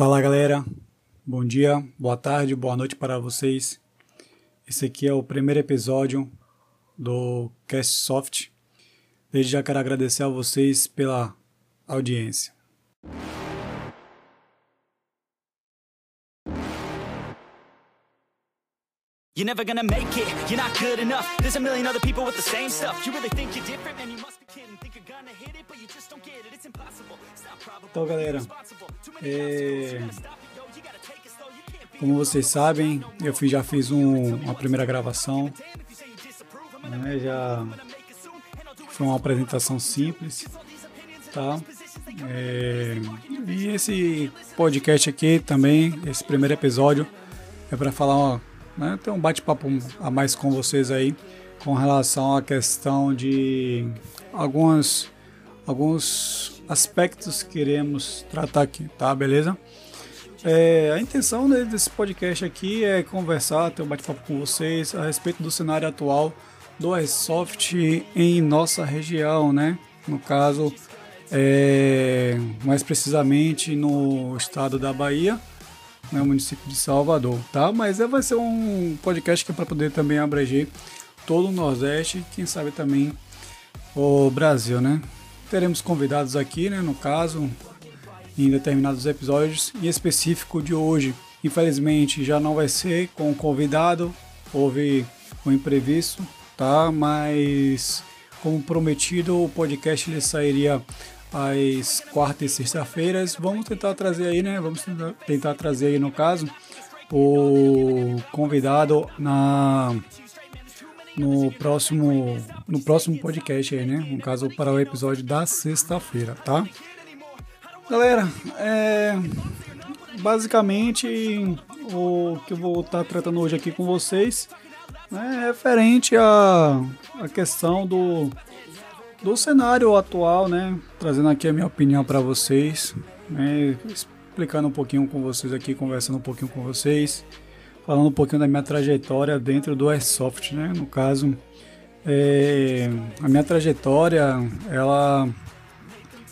Fala galera, bom dia, boa tarde, boa noite para vocês. Esse aqui é o primeiro episódio do Cast Soft. Desde já quero agradecer a vocês pela audiência. You're never gonna make it, you're not good enough. There's a million other people with the same stuff. You really think you're different, man, you must be kidding. Think you're gonna hit it, but you just don't get it. It's impossible. It's not probable. Então, galera, é... como vocês sabem, eu fiz, já fiz um, uma primeira gravação. Né, já foi uma apresentação simples, tá? É... E esse podcast aqui também, esse primeiro episódio, é para falar ó, né, ter um bate-papo a mais com vocês aí com relação à questão de alguns, alguns aspectos que queremos tratar aqui, tá? Beleza? É, a intenção desse podcast aqui é conversar, ter um bate-papo com vocês a respeito do cenário atual do Airsoft em nossa região, né? No caso, é, mais precisamente no estado da Bahia né, o município de Salvador, tá? Mas é, vai ser um podcast que é para poder também abranger todo o Nordeste quem sabe também o Brasil, né? Teremos convidados aqui, né, no caso, em determinados episódios, em específico de hoje. Infelizmente já não vai ser com o convidado, houve um imprevisto, tá? Mas como prometido, o podcast ele sairia às quartas e sexta-feiras. Vamos tentar trazer aí, né? Vamos tentar trazer aí no caso o convidado na no próximo no próximo podcast aí, né? No caso para o episódio da sexta-feira, tá? Galera, é basicamente o que eu vou estar tratando hoje aqui com vocês né, é referente à a questão do do cenário atual, né? Trazendo aqui a minha opinião para vocês, né? explicando um pouquinho com vocês aqui, conversando um pouquinho com vocês, falando um pouquinho da minha trajetória dentro do Airsoft, né? No caso, é, a minha trajetória, ela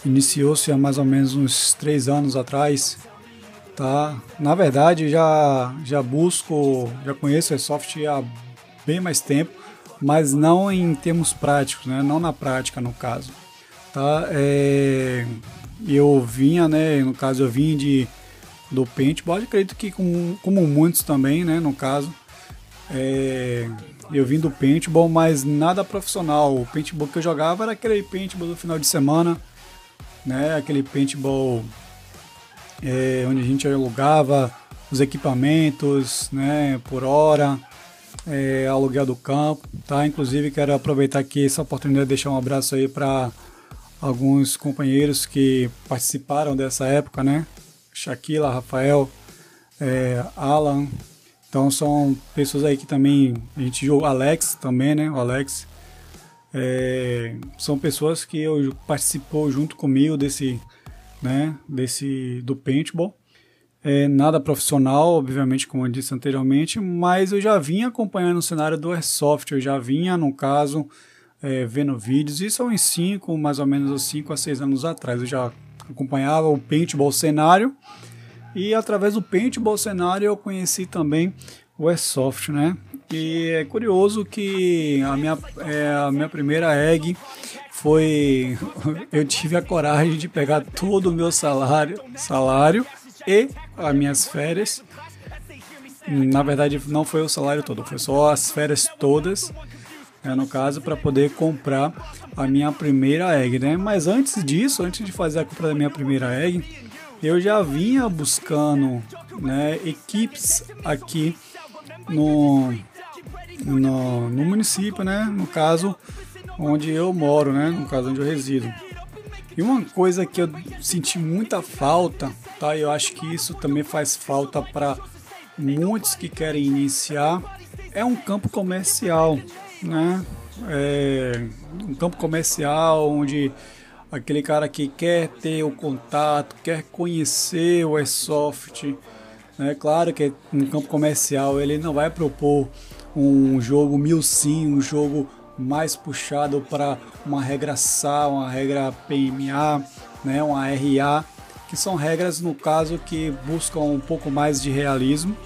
iniciou-se há mais ou menos uns três anos atrás, tá? Na verdade, já já busco, já conheço o Airsoft há bem mais tempo mas não em termos práticos, né? não na prática no caso. Tá? É, eu vinha, né? no caso eu vim de, do paintball, acredito que como, como muitos também, né? no caso. É, eu vim do paintball, mas nada profissional. O paintball que eu jogava era aquele paintball do final de semana, né? aquele paintball é, onde a gente alugava os equipamentos né? por hora é, aluguel do campo, tá? Inclusive quero aproveitar aqui essa oportunidade de deixar um abraço aí para alguns companheiros que participaram dessa época, né? Shaquila, Rafael, é, Alan, então são pessoas aí que também a gente jogou, Alex também, né? O Alex é, são pessoas que eu participou junto comigo desse, né? Desse do paintball é, nada profissional, obviamente, como eu disse anteriormente, mas eu já vinha acompanhando o cenário do Airsoft, eu já vinha, no caso, é, vendo vídeos, isso há uns 5, mais ou menos 5 a 6 anos atrás, eu já acompanhava o paintball cenário, e através do paintball cenário eu conheci também o Airsoft, né? E é curioso que a minha, é, a minha primeira egg foi. Eu tive a coragem de pegar todo o meu salário, salário e as minhas férias. Na verdade, não foi o salário todo, foi só as férias todas, né, no caso, para poder comprar a minha primeira egg, né? Mas antes disso, antes de fazer a compra da minha primeira egg, eu já vinha buscando né, equipes aqui no, no, no município, né? No caso, onde eu moro, né? No caso, onde eu resido. E uma coisa que eu senti muita falta, tá? Eu acho que isso também faz falta para muitos que querem iniciar, é um campo comercial, né? É um campo comercial onde aquele cara que quer ter o contato, quer conhecer o airsoft, né? Claro que um campo comercial ele não vai propor um jogo mil sim, um jogo mais puxado para uma regra SA, uma regra PMA, né, uma RA. que são regras no caso que buscam um pouco mais de realismo,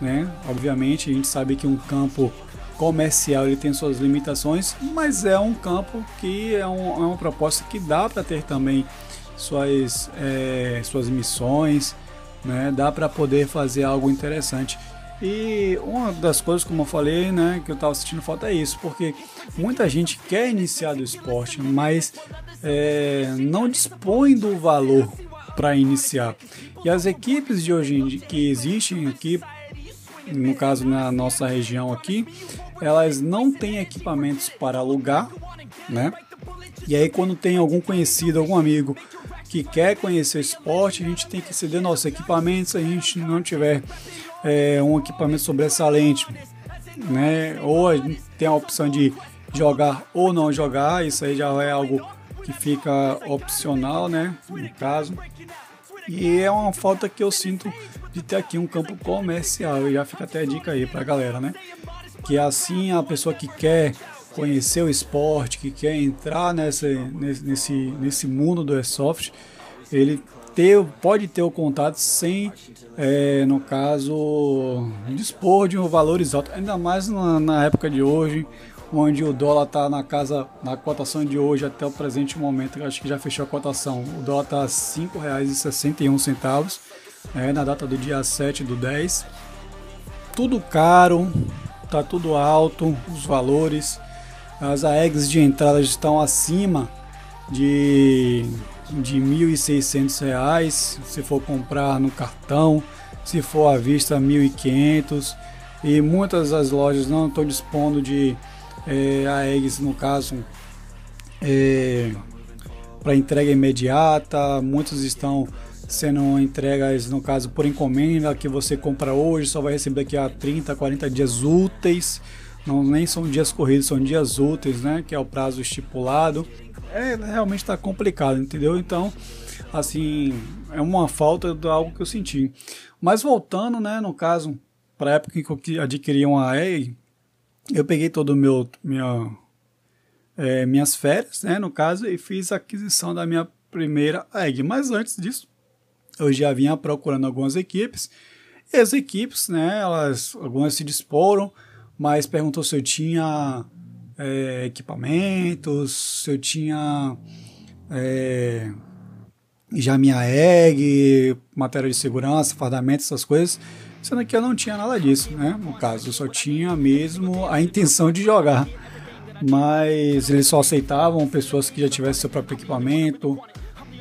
né? Obviamente a gente sabe que um campo comercial ele tem suas limitações, mas é um campo que é, um, é uma proposta que dá para ter também suas, é, suas missões, né? Dá para poder fazer algo interessante. E uma das coisas, como eu falei, né, que eu estava sentindo falta é isso, porque muita gente quer iniciar do esporte, mas é, não dispõe do valor para iniciar. E as equipes de hoje que existem aqui, no caso na nossa região aqui, elas não têm equipamentos para alugar, né? E aí quando tem algum conhecido, algum amigo que quer conhecer o esporte, a gente tem que ceder nossos equipamentos, se a gente não tiver é, um equipamento sobressalente, né? Ou tem a opção de jogar ou não jogar, isso aí já é algo que fica opcional, né? No caso. E é uma falta que eu sinto de ter aqui um campo comercial. E já fica até a dica aí pra galera, né? Que assim a pessoa que quer conhecer o esporte, que quer entrar nessa, nesse, nesse mundo do airsoft, ele ter, pode ter o contato sem, é, no caso, dispor de um valores altos, ainda mais na, na época de hoje, onde o dólar está na casa, na cotação de hoje até o presente momento, acho que já fechou a cotação, o dólar está R$ 5,61, é, na data do dia 7 do 10. Tudo caro, tá tudo alto, os valores, as AEGs de entrada estão acima de de R$ 1.600 se for comprar no cartão, se for à vista R$ 1.500 e muitas das lojas não estão dispondo de é, AEGs no caso é, para entrega imediata, muitos estão sendo entregas no caso por encomenda que você compra hoje só vai receber daqui a 30, 40 dias úteis. Não nem são dias corridos, são dias úteis, né, que é o prazo estipulado é, realmente está complicado, entendeu? Então, assim, é uma falta de algo que eu senti. Mas voltando, né, no caso, para a época em que eu adquiri uma EG, eu peguei todo o meu minha, é, minhas férias, né, no caso, e fiz a aquisição da minha primeira EG. Mas antes disso, eu já vinha procurando algumas equipes. E as equipes, né, elas algumas se disporam, mas perguntou se eu tinha é, equipamentos, eu tinha é, já minha EG, matéria de segurança, fardamento, essas coisas, sendo que eu não tinha nada disso, né? No caso, eu só tinha mesmo a intenção de jogar, mas eles só aceitavam pessoas que já tivessem seu próprio equipamento,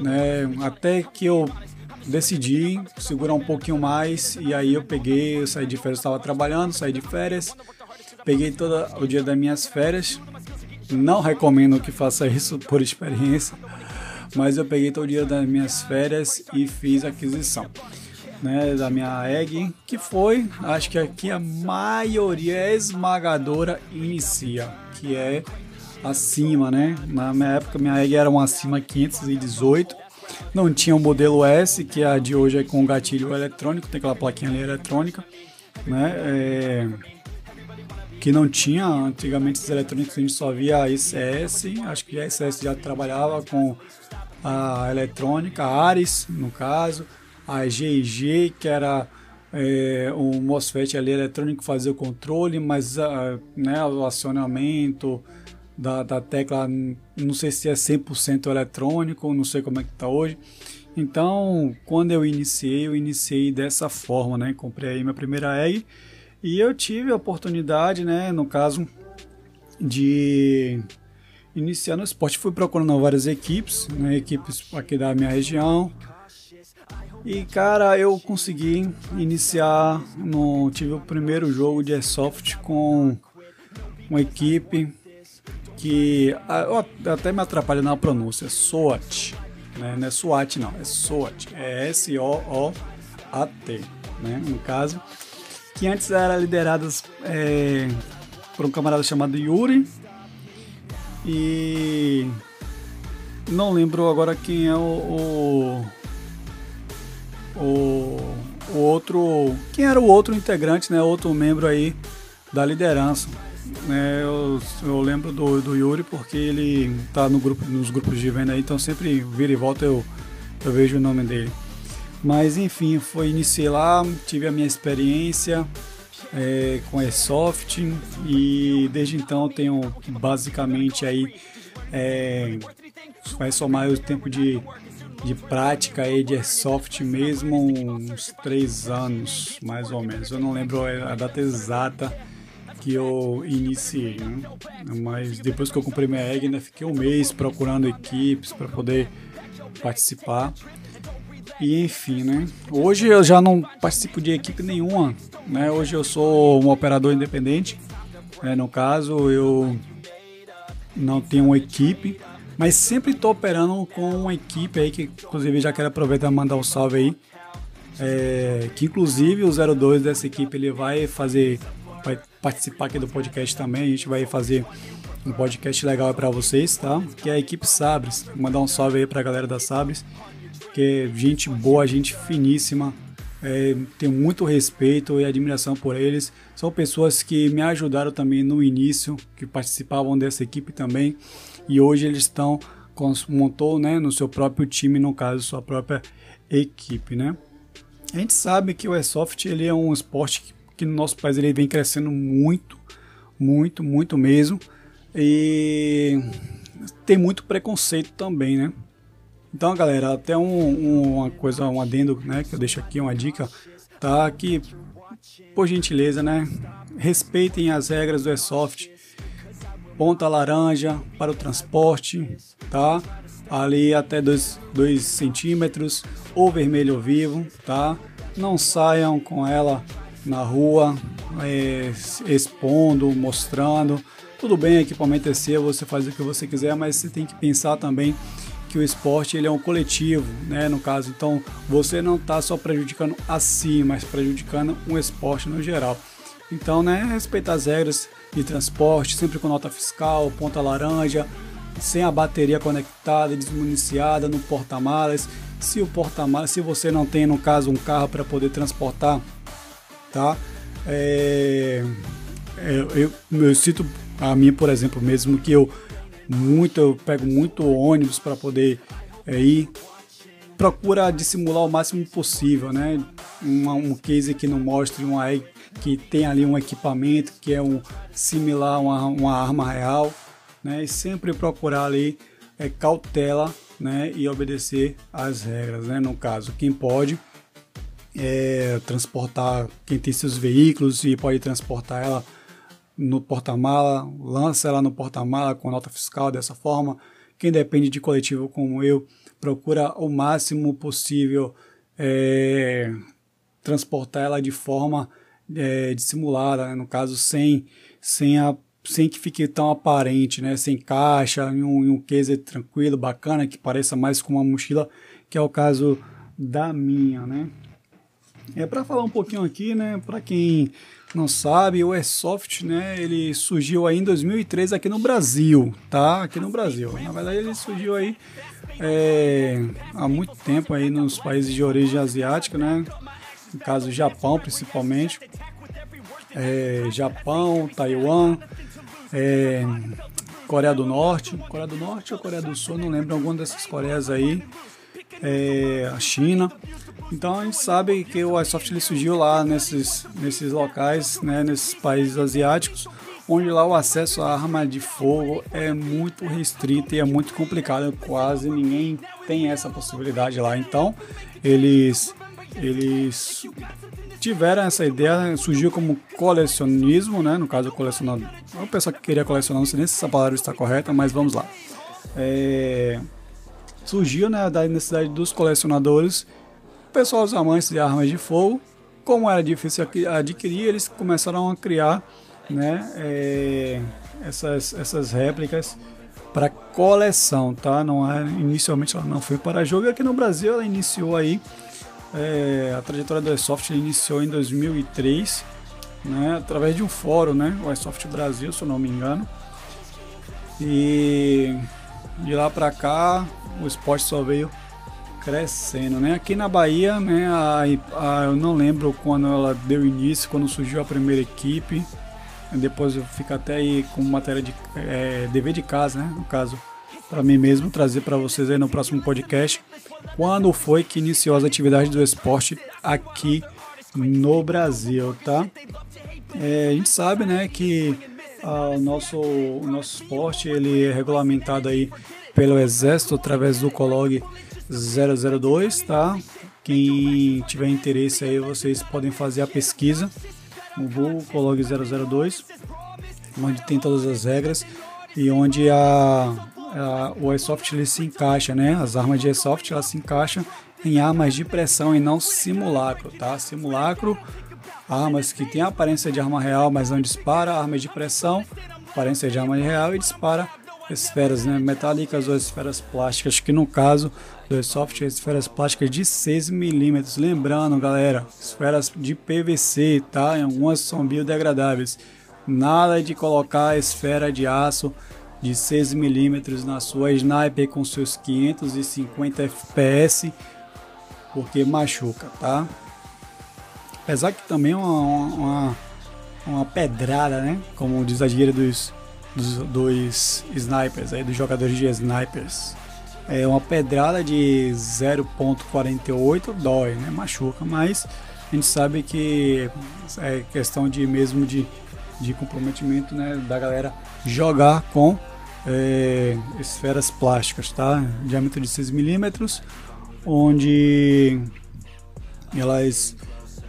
né? Até que eu decidi segurar um pouquinho mais e aí eu peguei, eu saí de férias, estava trabalhando, saí de férias Peguei todo o dia das minhas férias. Não recomendo que faça isso por experiência, mas eu peguei todo o dia das minhas férias e fiz aquisição. Né, da minha egg, que foi, acho que aqui a maioria esmagadora inicia, que é acima, né? Na minha época minha egg era uma acima 518, não tinha o modelo S, que é a de hoje é com gatilho eletrônico, tem aquela plaquinha ali eletrônica, né? É que não tinha antigamente os eletrônicos a gente só via a ICS, acho que a ICS já trabalhava com a eletrônica, a Ares no caso, a GIG que era é, o MOSFET ali eletrônico fazia o controle, mas uh, né, o acionamento da, da tecla não sei se é 100% eletrônico, não sei como é que está hoje. Então, quando eu iniciei, eu iniciei dessa forma, né? Comprei aí minha primeira egg e eu tive a oportunidade, né, no caso, de iniciar no esporte. Fui procurando várias equipes, né, equipes aqui da minha região. E cara, eu consegui iniciar no tive o primeiro jogo de airsoft com uma equipe que até me atrapalha na pronúncia, SOAT, né? Não é SWAT não, é SOAT, é S O O A T, né, no caso que antes era liderada é, por um camarada chamado Yuri. E não lembro agora quem é o, o, o, o outro. Quem era o outro integrante, né? Outro membro aí da liderança. É, eu, eu, lembro do, do Yuri porque ele tá no grupo, nos grupos de venda aí, então sempre vira e volta eu, eu vejo o nome dele. Mas enfim, foi iniciei lá, tive a minha experiência é, com Airsoft e desde então tenho basicamente aí é, vai somar o tempo de, de prática aí de Airsoft mesmo uns três anos mais ou menos. Eu não lembro a data exata que eu iniciei, né? mas depois que eu comprei minha ainda fiquei um mês procurando equipes para poder participar. E enfim, né? Hoje eu já não participo de equipe nenhuma, né? Hoje eu sou um operador independente. Né? No caso, eu não tenho uma equipe, mas sempre estou operando com uma equipe aí que inclusive já quero aproveitar e mandar um salve aí. É, que inclusive o 02 dessa equipe ele vai fazer vai participar aqui do podcast também. A gente vai fazer um podcast legal para vocês, tá? Que é a equipe Sabres. Vou mandar um salve aí para a galera da Sabres que é gente boa, gente finíssima. É, tenho muito respeito e admiração por eles. São pessoas que me ajudaram também no início, que participavam dessa equipe também. E hoje eles estão montou, né, no seu próprio time, no caso, sua própria equipe, né? A gente sabe que o airsoft ele é um esporte que, que no nosso país ele vem crescendo muito, muito, muito mesmo. E tem muito preconceito também, né? Então, galera, até um, um, uma coisa, um adendo, né, que eu deixo aqui, uma dica, tá? Que, por gentileza, né, respeitem as regras do Airsoft. Ponta laranja para o transporte, tá? Ali até 2 centímetros, ou vermelho vivo, tá? Não saiam com ela na rua, é, expondo, mostrando. Tudo bem, equipamento é seu, você faz o que você quiser, mas você tem que pensar também que o esporte ele é um coletivo, né? No caso, então você não está só prejudicando a si, mas prejudicando um esporte no geral. Então, né, respeitar as regras de transporte, sempre com nota fiscal, ponta laranja, sem a bateria conectada, desmuniciada no porta-malas. Se o porta-malas, se você não tem no caso um carro para poder transportar, tá? É, é, eu, eu cito a mim, por exemplo, mesmo que eu muito, eu pego muito ônibus para poder é, ir. Procura dissimular o máximo possível, né? Um, um case que não mostre uma que tem ali um equipamento que é um similar a uma, uma arma real, né? E sempre procurar ali é, cautela, né? E obedecer às regras, né? No caso, quem pode é, transportar, quem tem seus veículos e pode transportar ela no porta-mala, lança ela no porta-mala com nota fiscal dessa forma. Quem depende de coletivo como eu, procura o máximo possível é, transportar ela de forma é, dissimulada, né? no caso sem, sem, a, sem que fique tão aparente, né? sem caixa, em um, em um case tranquilo, bacana, que pareça mais com uma mochila, que é o caso da minha. Né? É para falar um pouquinho aqui, né, para quem não sabe, o Airsoft, né, ele surgiu aí em 2003 aqui no Brasil, tá? Aqui no Brasil. Na verdade, ele surgiu aí é, há muito tempo aí nos países de origem asiática, né? No caso, Japão, principalmente. É, Japão, Taiwan, é, Coreia do Norte. Coreia do Norte ou Coreia do Sul, não lembro alguma dessas Coreias aí. É, a China. Então a gente sabe que o iSoft ele surgiu lá nesses, nesses locais, né, nesses países asiáticos, onde lá o acesso à arma de fogo é muito restrito e é muito complicado, quase ninguém tem essa possibilidade lá. Então eles eles tiveram essa ideia, surgiu como colecionismo, né? No caso, colecionador. O pessoal que queria colecionar, não sei nem se essa palavra está correta, mas vamos lá. É, surgiu né, da necessidade dos colecionadores pessoal, os amantes de armas de fogo, como era difícil adquirir, eles começaram a criar né, é, essas, essas réplicas para coleção, tá? Não é, inicialmente ela não foi para jogo. Aqui no Brasil ela iniciou aí é, a trajetória do Airsoft iniciou em 2003, né? Através de um fórum, né? O Airsoft Brasil, se eu não me engano. E de lá para cá o esporte só veio crescendo, né? Aqui na Bahia, né? A, a, eu não lembro quando ela deu início, quando surgiu a primeira equipe. Depois eu fico até aí com matéria de é, dever de casa, né? No caso, para mim mesmo trazer para vocês aí no próximo podcast quando foi que iniciou as atividades do esporte aqui no Brasil, tá? É, a gente sabe, né, que ah, o nosso o nosso esporte ele é regulamentado aí pelo Exército através do Colog 002, tá? Quem tiver interesse aí, vocês podem fazer a pesquisa no Google Colog 002, onde tem todas as regras e onde a, a o Airsoft ele se encaixa, né? As armas de Airsoft elas se encaixam em armas de pressão e não simulacro, tá? Simulacro, armas que tem aparência de arma real, mas não dispara, armas de pressão, aparência de arma real e dispara esferas né, metálicas ou esferas plásticas, que no caso do Airsoft é esferas plásticas de 6 milímetros. Lembrando, galera, esferas de PVC, tá? Em algumas são biodegradáveis. Nada de colocar esfera de aço de 6 milímetros na sua sniper com seus 550 FPS, porque machuca, tá? Apesar que também é uma, uma, uma pedrada, né? Como diz a gíria dos dos, dos snipers, aí, dos jogadores de snipers. É uma pedrada de 0.48 dói, né? Machuca, mas a gente sabe que é questão de mesmo de, de comprometimento né, da galera jogar com é, esferas plásticas, tá? Diâmetro de 6 milímetros, onde elas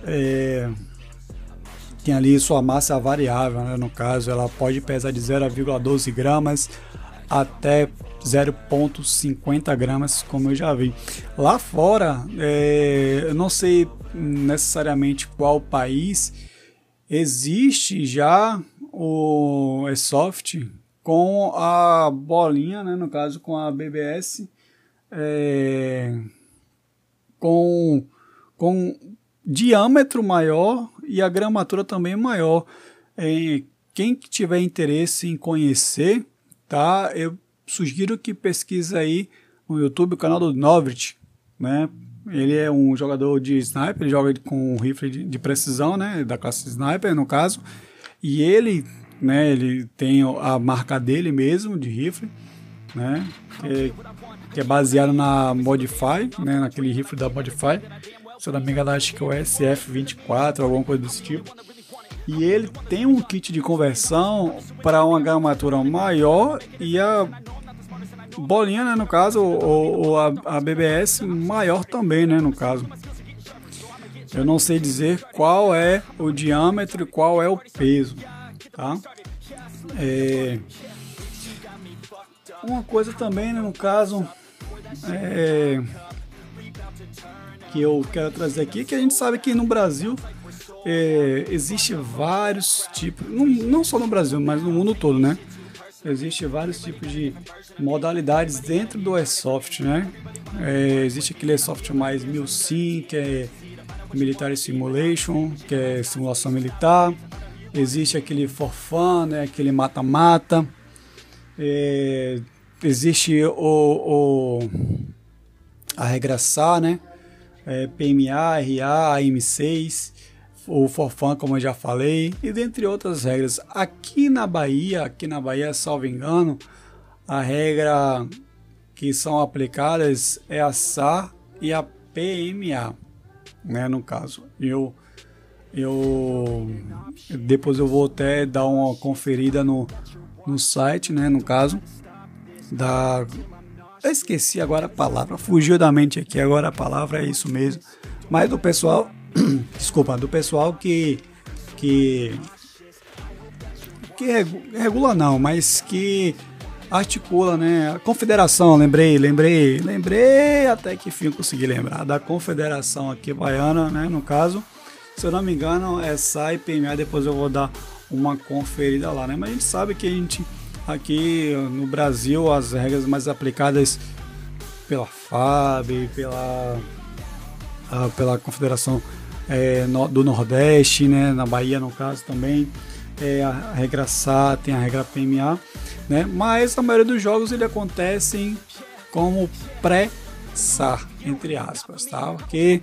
é, tem ali sua massa variável, né? no caso, ela pode pesar de 0,12 gramas até 0,50 gramas, como eu já vi. Lá fora, é, eu não sei necessariamente qual país, existe já o Airsoft com a bolinha, né? no caso com a BBS, é, com, com diâmetro maior e a gramatura também maior. É, quem tiver interesse em conhecer, tá? Eu sugiro que pesquise aí no YouTube o canal do Novrit, né? Ele é um jogador de sniper, ele joga com rifle de, de, precisão, né? Da classe sniper, no caso. E ele, né? Ele tem a marca dele mesmo de rifle, né? Que, é, que é baseado na Modify, né? Naquele rifle da Modify se eu não me engano, acho que é o SF24, alguma coisa desse tipo. E ele tem um kit de conversão para uma gramatura maior e a bolinha, né, no caso, ou, ou a, a, BBS maior também, né, no caso. Eu não sei dizer qual é o diâmetro e qual é o peso, tá? É... Uma coisa também, né, no caso, é que eu quero trazer aqui, que a gente sabe que no Brasil é, existe vários tipos, não, não só no Brasil, mas no mundo todo, né? Existe vários tipos de modalidades dentro do Airsoft, né? É, existe aquele Airsoft mais MilSim, que é Military Simulation, que é simulação militar. Existe aquele For Fun, né? aquele mata-mata. É, existe o, o a regressar, né? É, PMA, RA, AM6, o Forfan, como eu já falei, e dentre outras regras. Aqui na Bahia, aqui na Bahia, salvo engano, a regra que são aplicadas é a SAR e a PMA, né, no caso. Eu eu depois eu vou até dar uma conferida no, no site, né, no caso da eu esqueci agora a palavra, fugiu da mente aqui, agora a palavra é isso mesmo. Mas do pessoal, desculpa, do pessoal que que que regula não, mas que articula, né? A confederação, lembrei, lembrei, lembrei até que fim consegui lembrar da confederação aqui baiana, né? No caso, se eu não me engano, é SAI PMA, depois eu vou dar uma conferida lá, né? Mas a gente sabe que a gente Aqui no Brasil, as regras mais aplicadas pela FAB, pela, pela Confederação é, no, do Nordeste, né, na Bahia no caso também, é a regra SA, tem a regra PMA, né, mas a maioria dos jogos ele acontecem como pré-SAR, entre aspas, tá? Porque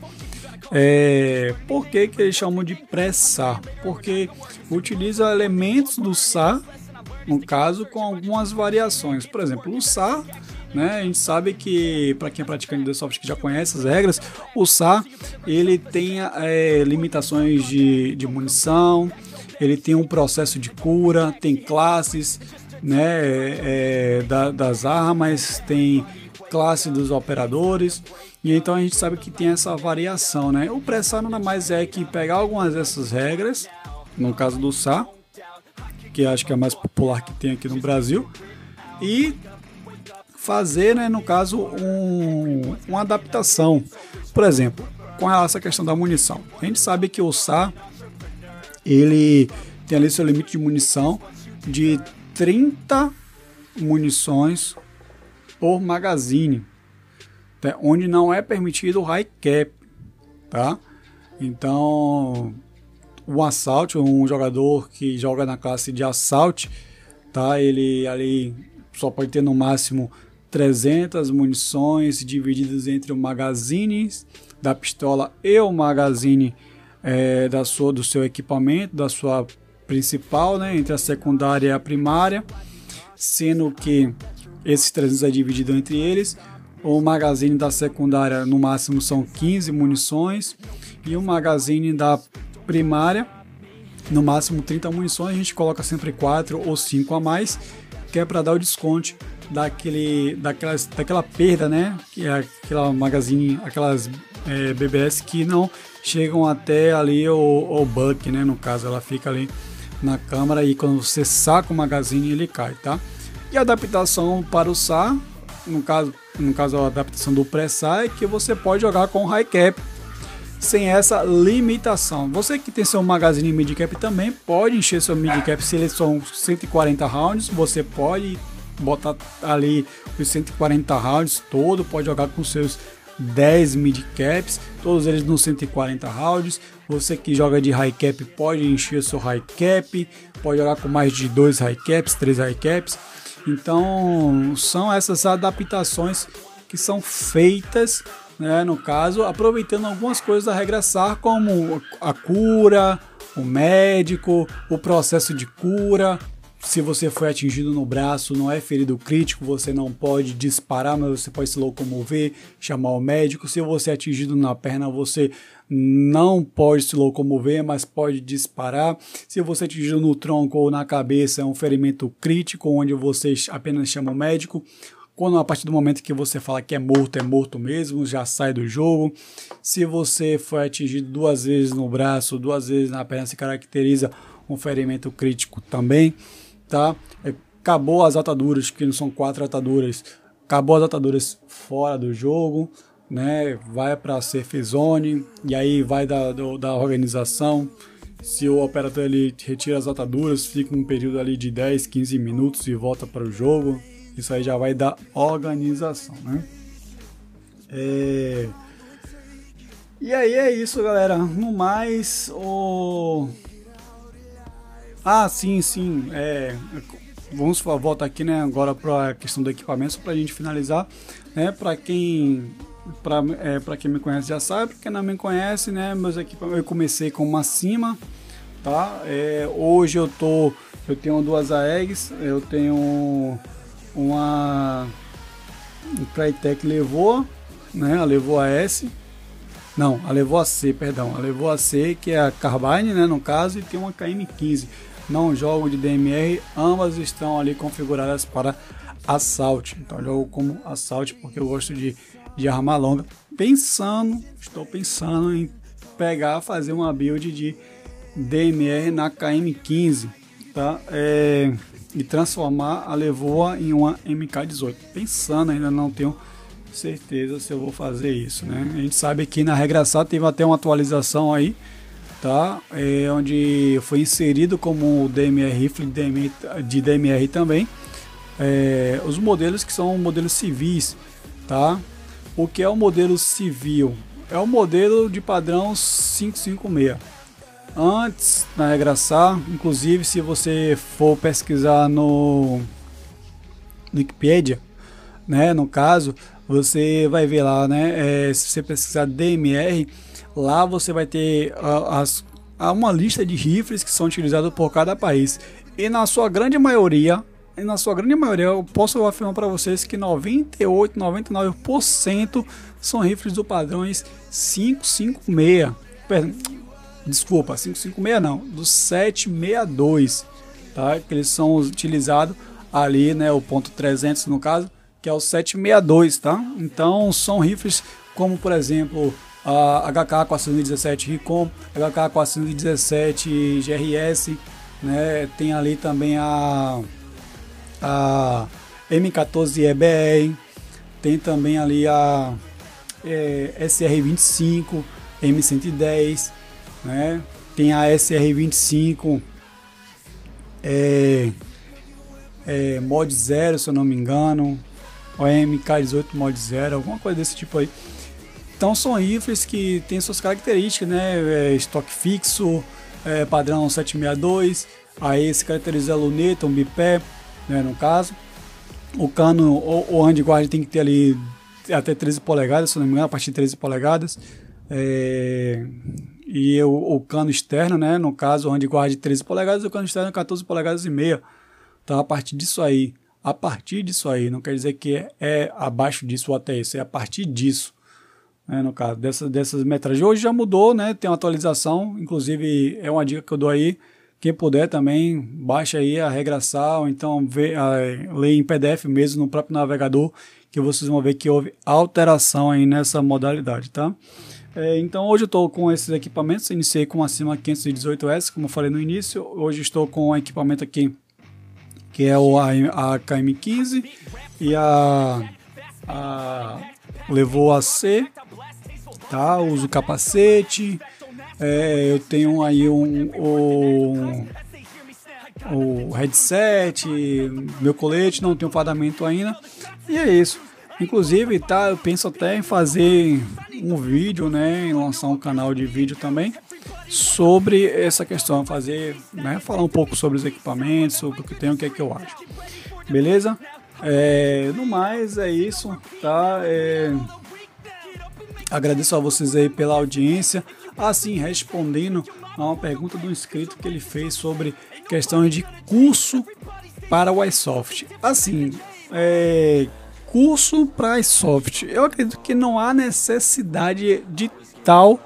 é, por que, que eles chamam de pré-SAR? Porque utiliza elementos do SAR no caso com algumas variações. Por exemplo, o SAR, né, a gente sabe que, para quem é praticante de software que já conhece as regras, o SAR ele tem é, limitações de, de munição, ele tem um processo de cura, tem classes né, é, da, das armas, tem classe dos operadores, e então a gente sabe que tem essa variação. Né? O pressar nada mais é que pegar algumas dessas regras, no caso do SAR, que acho que é a mais popular que tem aqui no Brasil, e fazer, né, no caso, um, uma adaptação. Por exemplo, com essa questão da munição. A gente sabe que o SAR ele tem ali seu limite de munição de 30 munições por magazine, tá? onde não é permitido o high cap, tá? Então, o assalto, um jogador que joga na classe de assalto, tá? Ele ali só pode ter no máximo 300 munições divididas entre o magazine da pistola e o magazine é, da sua, do seu equipamento, da sua principal, né? Entre a secundária e a primária, sendo que esses 300 é dividido entre eles. O magazine da secundária no máximo são 15 munições e o magazine da primária, no máximo 30 munições, a gente coloca sempre 4 ou 5 a mais, que é para dar o desconto daquele, daquelas, daquela perda, né? Que é aquela magazine, aquelas é, BBS que não chegam até ali o, o buck, né? No caso, ela fica ali na câmera e quando você saca o magazine ele cai, tá? E a adaptação para o SAR, no caso, no caso a adaptação do pré-SAR é que você pode jogar com high cap sem essa limitação. Você que tem seu magazine mid-cap também pode encher seu mid-cap se eles são 140 rounds, você pode botar ali os 140 rounds todo, pode jogar com seus 10 mid-caps, todos eles nos 140 rounds. Você que joga de high cap pode encher seu high cap, pode jogar com mais de 2 high caps, 3 high caps. Então, são essas adaptações que são feitas né, no caso, aproveitando algumas coisas da regra SAR, como a cura, o médico, o processo de cura. Se você foi atingido no braço, não é ferido crítico, você não pode disparar, mas você pode se locomover, chamar o médico. Se você é atingido na perna, você não pode se locomover, mas pode disparar. Se você é atingido no tronco ou na cabeça, é um ferimento crítico, onde você apenas chama o médico. Quando a partir do momento que você fala que é morto, é morto mesmo, já sai do jogo. Se você foi atingido duas vezes no braço, duas vezes na perna, se caracteriza um ferimento crítico também, tá? É, acabou as ataduras, que não são quatro ataduras, acabou as ataduras fora do jogo, né? Vai para a safe zone e aí vai da, do, da organização. Se o operador ele retira as ataduras, fica um período ali de 10, 15 minutos e volta para o jogo. Isso aí já vai dar organização, né? É... E aí é isso, galera. No mais, o. Ah, sim, sim. É... Vamos voltar aqui, né? Agora para a questão do equipamento, para a gente finalizar, né? Para quem para é, pra quem me conhece já sabe, para quem não me conhece, né? Meus equipamentos, eu comecei com uma cima, tá? É, hoje eu tô, eu tenho duas AEGs, eu tenho uma o Crytek levou, né? A levou a S. Não, a levou a C, perdão. A levou a C, que é a Carbine, né, no caso, e tem uma KM15. Não jogo de DMR, ambas estão ali configuradas para assalto. Então jogo como assalto porque eu gosto de, de arma longa. Pensando, estou pensando em pegar, fazer uma build de DMR na KM15, tá? É, e transformar a Levoa em uma MK18. Pensando, ainda não tenho certeza se eu vou fazer isso, né? A gente sabe que na regressar teve até uma atualização aí, tá? É, onde foi inserido como DMR rifle de DMR também, é, os modelos que são modelos civis, tá? O que é o modelo civil? É o modelo de padrão 556 antes na regressar, inclusive se você for pesquisar no, Wikipedia, né, no caso, você vai ver lá, né, é, se você pesquisar DMR, lá você vai ter as, uma lista de rifles que são utilizados por cada país. e na sua grande maioria, e na sua grande maioria, eu posso afirmar para vocês que 98, 99% são rifles do padrões 556. Desculpa, 556 não, do 762, tá? Que eles são utilizados ali, né, o ponto 300 no caso, que é o 762, tá? Então são rifles como, por exemplo, a HK 417 Ricom, HK 417 GRS, né? Tem ali também a a M14 EBR, tem também ali a é, SR25, M110, né? Tem a SR25 é, é, mod 0, se eu não me engano, ou MK18 mod 0, alguma coisa desse tipo aí. Então são rifles que têm suas características, né? É, estoque fixo, é, padrão 762, aí se caracteriza a luneta, um bipé, né, no caso. O cano, o, o handguard tem que ter ali até 13 polegadas, se não me engano, a partir de 13 polegadas. É, e o, o, cano externo, né, no caso, o handguard 13 polegadas o cano externo 14 polegadas e meia. Então, a partir disso aí, a partir disso aí, não quer dizer que é, é abaixo disso ou até isso, é a partir disso. Né, no caso dessas, dessas metragens. Hoje já mudou, né? Tem uma atualização, inclusive é uma dica que eu dou aí quem puder também, baixa aí a regraçar, ou então vê, a, lê em PDF mesmo no próprio navegador, que vocês vão ver que houve alteração aí nessa modalidade, tá? É, então hoje eu estou com esses equipamentos, iniciei com a Cima 518S, como eu falei no início, hoje estou com o equipamento aqui, que é o, a, a KM15 e a, a levou a C, tá? Uso capacete, é, eu tenho aí um, um, um, headset, meu colete, não tenho fardamento ainda. E é isso. Inclusive, tá, eu penso até em fazer um vídeo, né, lançar um canal de vídeo também sobre essa questão, fazer, né, falar um pouco sobre os equipamentos, sobre o que tem, o que é que eu acho. Beleza? É, no mais é isso, tá? É, agradeço a vocês aí pela audiência. Assim, respondendo a uma pergunta do inscrito que ele fez sobre questões de curso para o iSoft. Assim, é, curso para iSoft. Eu acredito que não há necessidade de tal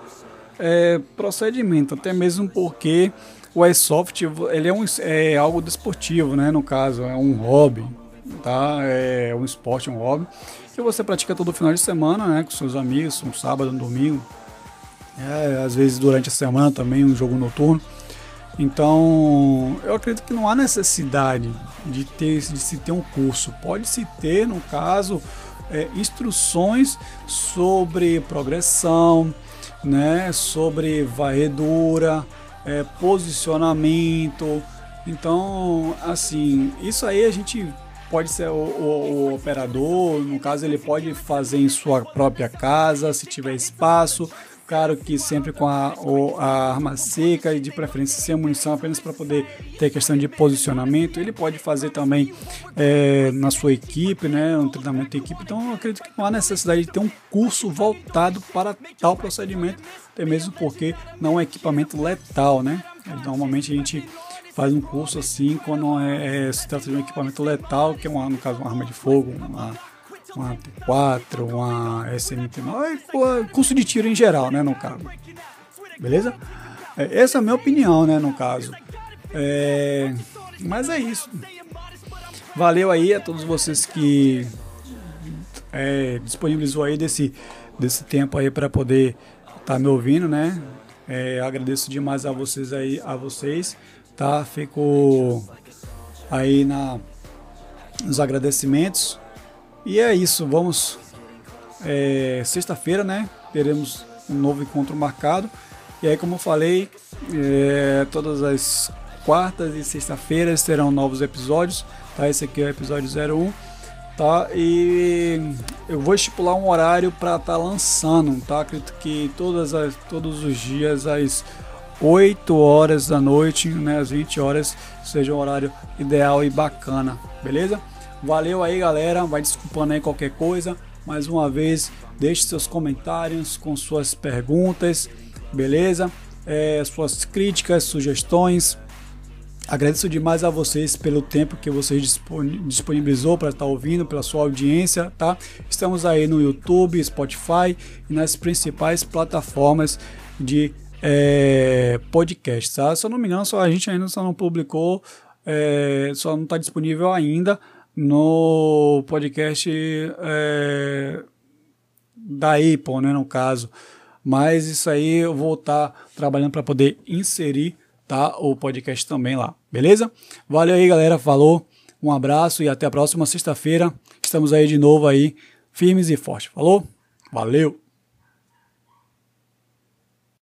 é, procedimento, até mesmo porque o iSoft ele é, um, é algo desportivo, né? No caso, é um hobby, tá? É um esporte, um hobby que você pratica todo final de semana, né? Com seus amigos, um sábado, um domingo, é, às vezes durante a semana também um jogo noturno. Então, eu acredito que não há necessidade de ter de se ter um curso. Pode se ter, no caso, é, instruções sobre progressão, né, sobre varredura, é, posicionamento. Então, assim, isso aí a gente pode ser o, o, o, operador, no caso ele pode fazer em sua própria casa, se tiver espaço, Claro que sempre com a, a arma seca e de preferência sem munição, apenas para poder ter questão de posicionamento. Ele pode fazer também é, na sua equipe, né, um treinamento de equipe. Então acredito que não há necessidade de ter um curso voltado para tal procedimento, até mesmo porque não é equipamento letal, né? Normalmente a gente faz um curso assim quando é, é, se trata de um equipamento letal, que é uma, no caso uma arma de fogo, uma uma T4, uma SMT9, curso de tiro em geral, né, no caso. Beleza? É, essa é a minha opinião, né, no caso. É, mas é isso. Valeu aí a todos vocês que é, disponibilizou aí desse, desse tempo aí para poder estar tá me ouvindo, né? É, agradeço demais a vocês aí, a vocês, tá? Fico aí na, nos agradecimentos e é isso, vamos. É, Sexta-feira, né? Teremos um novo encontro marcado. E aí, como eu falei, é, todas as quartas e sexta-feiras terão novos episódios. Tá? Esse aqui é o episódio 01. Tá? E eu vou estipular um horário para estar tá lançando. Tá? Acredito que todas as, todos os dias, às 8 horas da noite, né, às 20 horas, seja um horário ideal e bacana. Beleza? Valeu aí, galera. Vai desculpando aí qualquer coisa. Mais uma vez, deixe seus comentários com suas perguntas, beleza? É, suas críticas, sugestões. Agradeço demais a vocês pelo tempo que vocês disponibilizou para estar ouvindo, pela sua audiência, tá? Estamos aí no YouTube, Spotify e nas principais plataformas de é, podcast, tá? Se eu não me engano, só a gente ainda só não publicou, é, só não está disponível ainda no podcast é, da Apple, né, no caso. Mas isso aí eu vou estar tá trabalhando para poder inserir tá? O podcast também lá, beleza? Valeu aí, galera. Falou, um abraço e até a próxima sexta-feira. Estamos aí de novo aí, firmes e fortes. Falou? Valeu!